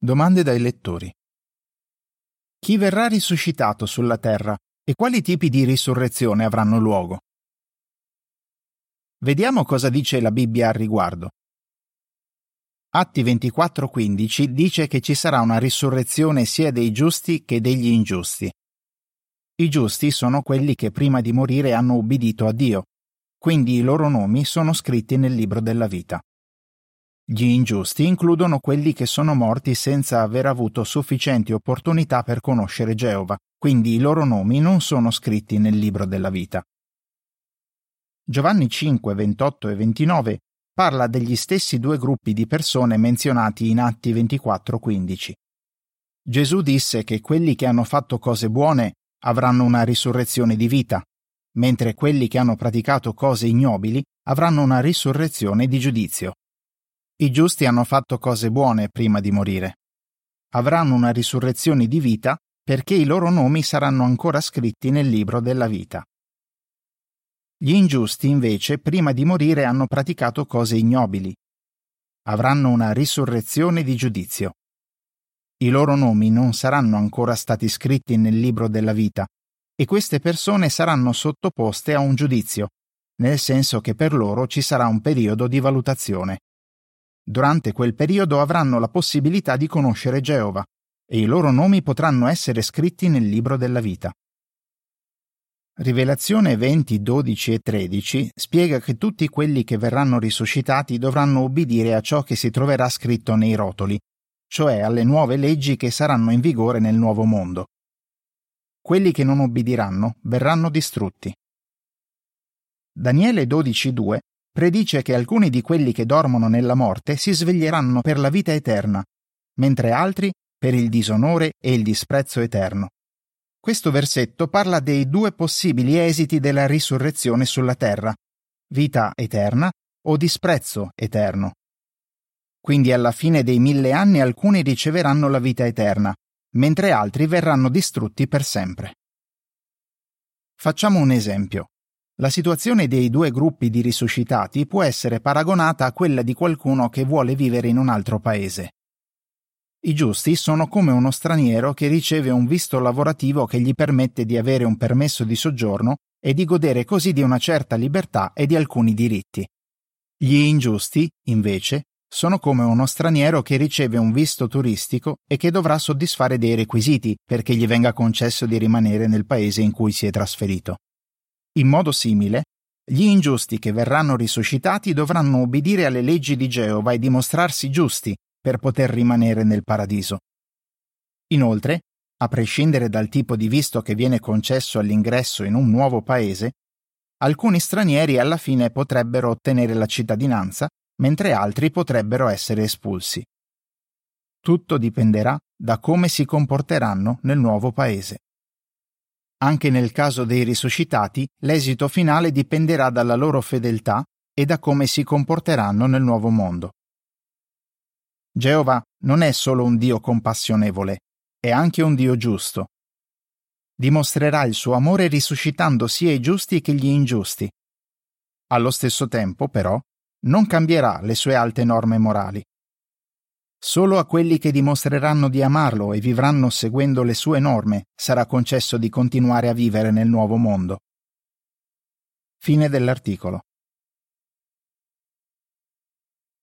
Domande dai lettori. Chi verrà risuscitato sulla terra e quali tipi di risurrezione avranno luogo? Vediamo cosa dice la Bibbia al riguardo. Atti 24:15 dice che ci sarà una risurrezione sia dei giusti che degli ingiusti. I giusti sono quelli che prima di morire hanno ubbidito a Dio, quindi i loro nomi sono scritti nel libro della vita. Gli ingiusti includono quelli che sono morti senza aver avuto sufficienti opportunità per conoscere Geova, quindi i loro nomi non sono scritti nel libro della vita. Giovanni 5, 28 e 29 parla degli stessi due gruppi di persone menzionati in Atti 24, 15. Gesù disse che quelli che hanno fatto cose buone avranno una risurrezione di vita, mentre quelli che hanno praticato cose ignobili avranno una risurrezione di giudizio. I giusti hanno fatto cose buone prima di morire. Avranno una risurrezione di vita perché i loro nomi saranno ancora scritti nel libro della vita. Gli ingiusti, invece, prima di morire hanno praticato cose ignobili. Avranno una risurrezione di giudizio. I loro nomi non saranno ancora stati scritti nel libro della vita e queste persone saranno sottoposte a un giudizio, nel senso che per loro ci sarà un periodo di valutazione. Durante quel periodo avranno la possibilità di conoscere Geova e i loro nomi potranno essere scritti nel libro della vita. Rivelazione 20, 12 e 13 spiega che tutti quelli che verranno risuscitati dovranno obbedire a ciò che si troverà scritto nei rotoli, cioè alle nuove leggi che saranno in vigore nel nuovo mondo. Quelli che non obbediranno verranno distrutti. Daniele 12.2 predice che alcuni di quelli che dormono nella morte si sveglieranno per la vita eterna, mentre altri per il disonore e il disprezzo eterno. Questo versetto parla dei due possibili esiti della risurrezione sulla terra, vita eterna o disprezzo eterno. Quindi alla fine dei mille anni alcuni riceveranno la vita eterna, mentre altri verranno distrutti per sempre. Facciamo un esempio. La situazione dei due gruppi di risuscitati può essere paragonata a quella di qualcuno che vuole vivere in un altro paese. I giusti sono come uno straniero che riceve un visto lavorativo che gli permette di avere un permesso di soggiorno e di godere così di una certa libertà e di alcuni diritti. Gli ingiusti, invece, sono come uno straniero che riceve un visto turistico e che dovrà soddisfare dei requisiti perché gli venga concesso di rimanere nel paese in cui si è trasferito. In modo simile, gli ingiusti che verranno risuscitati dovranno obbedire alle leggi di Geova e dimostrarsi giusti per poter rimanere nel paradiso. Inoltre, a prescindere dal tipo di visto che viene concesso all'ingresso in un nuovo paese, alcuni stranieri alla fine potrebbero ottenere la cittadinanza, mentre altri potrebbero essere espulsi. Tutto dipenderà da come si comporteranno nel nuovo paese. Anche nel caso dei risuscitati, l'esito finale dipenderà dalla loro fedeltà e da come si comporteranno nel nuovo mondo. Geova non è solo un Dio compassionevole, è anche un Dio giusto. Dimostrerà il suo amore risuscitando sia i giusti che gli ingiusti. Allo stesso tempo, però, non cambierà le sue alte norme morali. Solo a quelli che dimostreranno di amarlo e vivranno seguendo le sue norme sarà concesso di continuare a vivere nel nuovo mondo. Fine dell'articolo.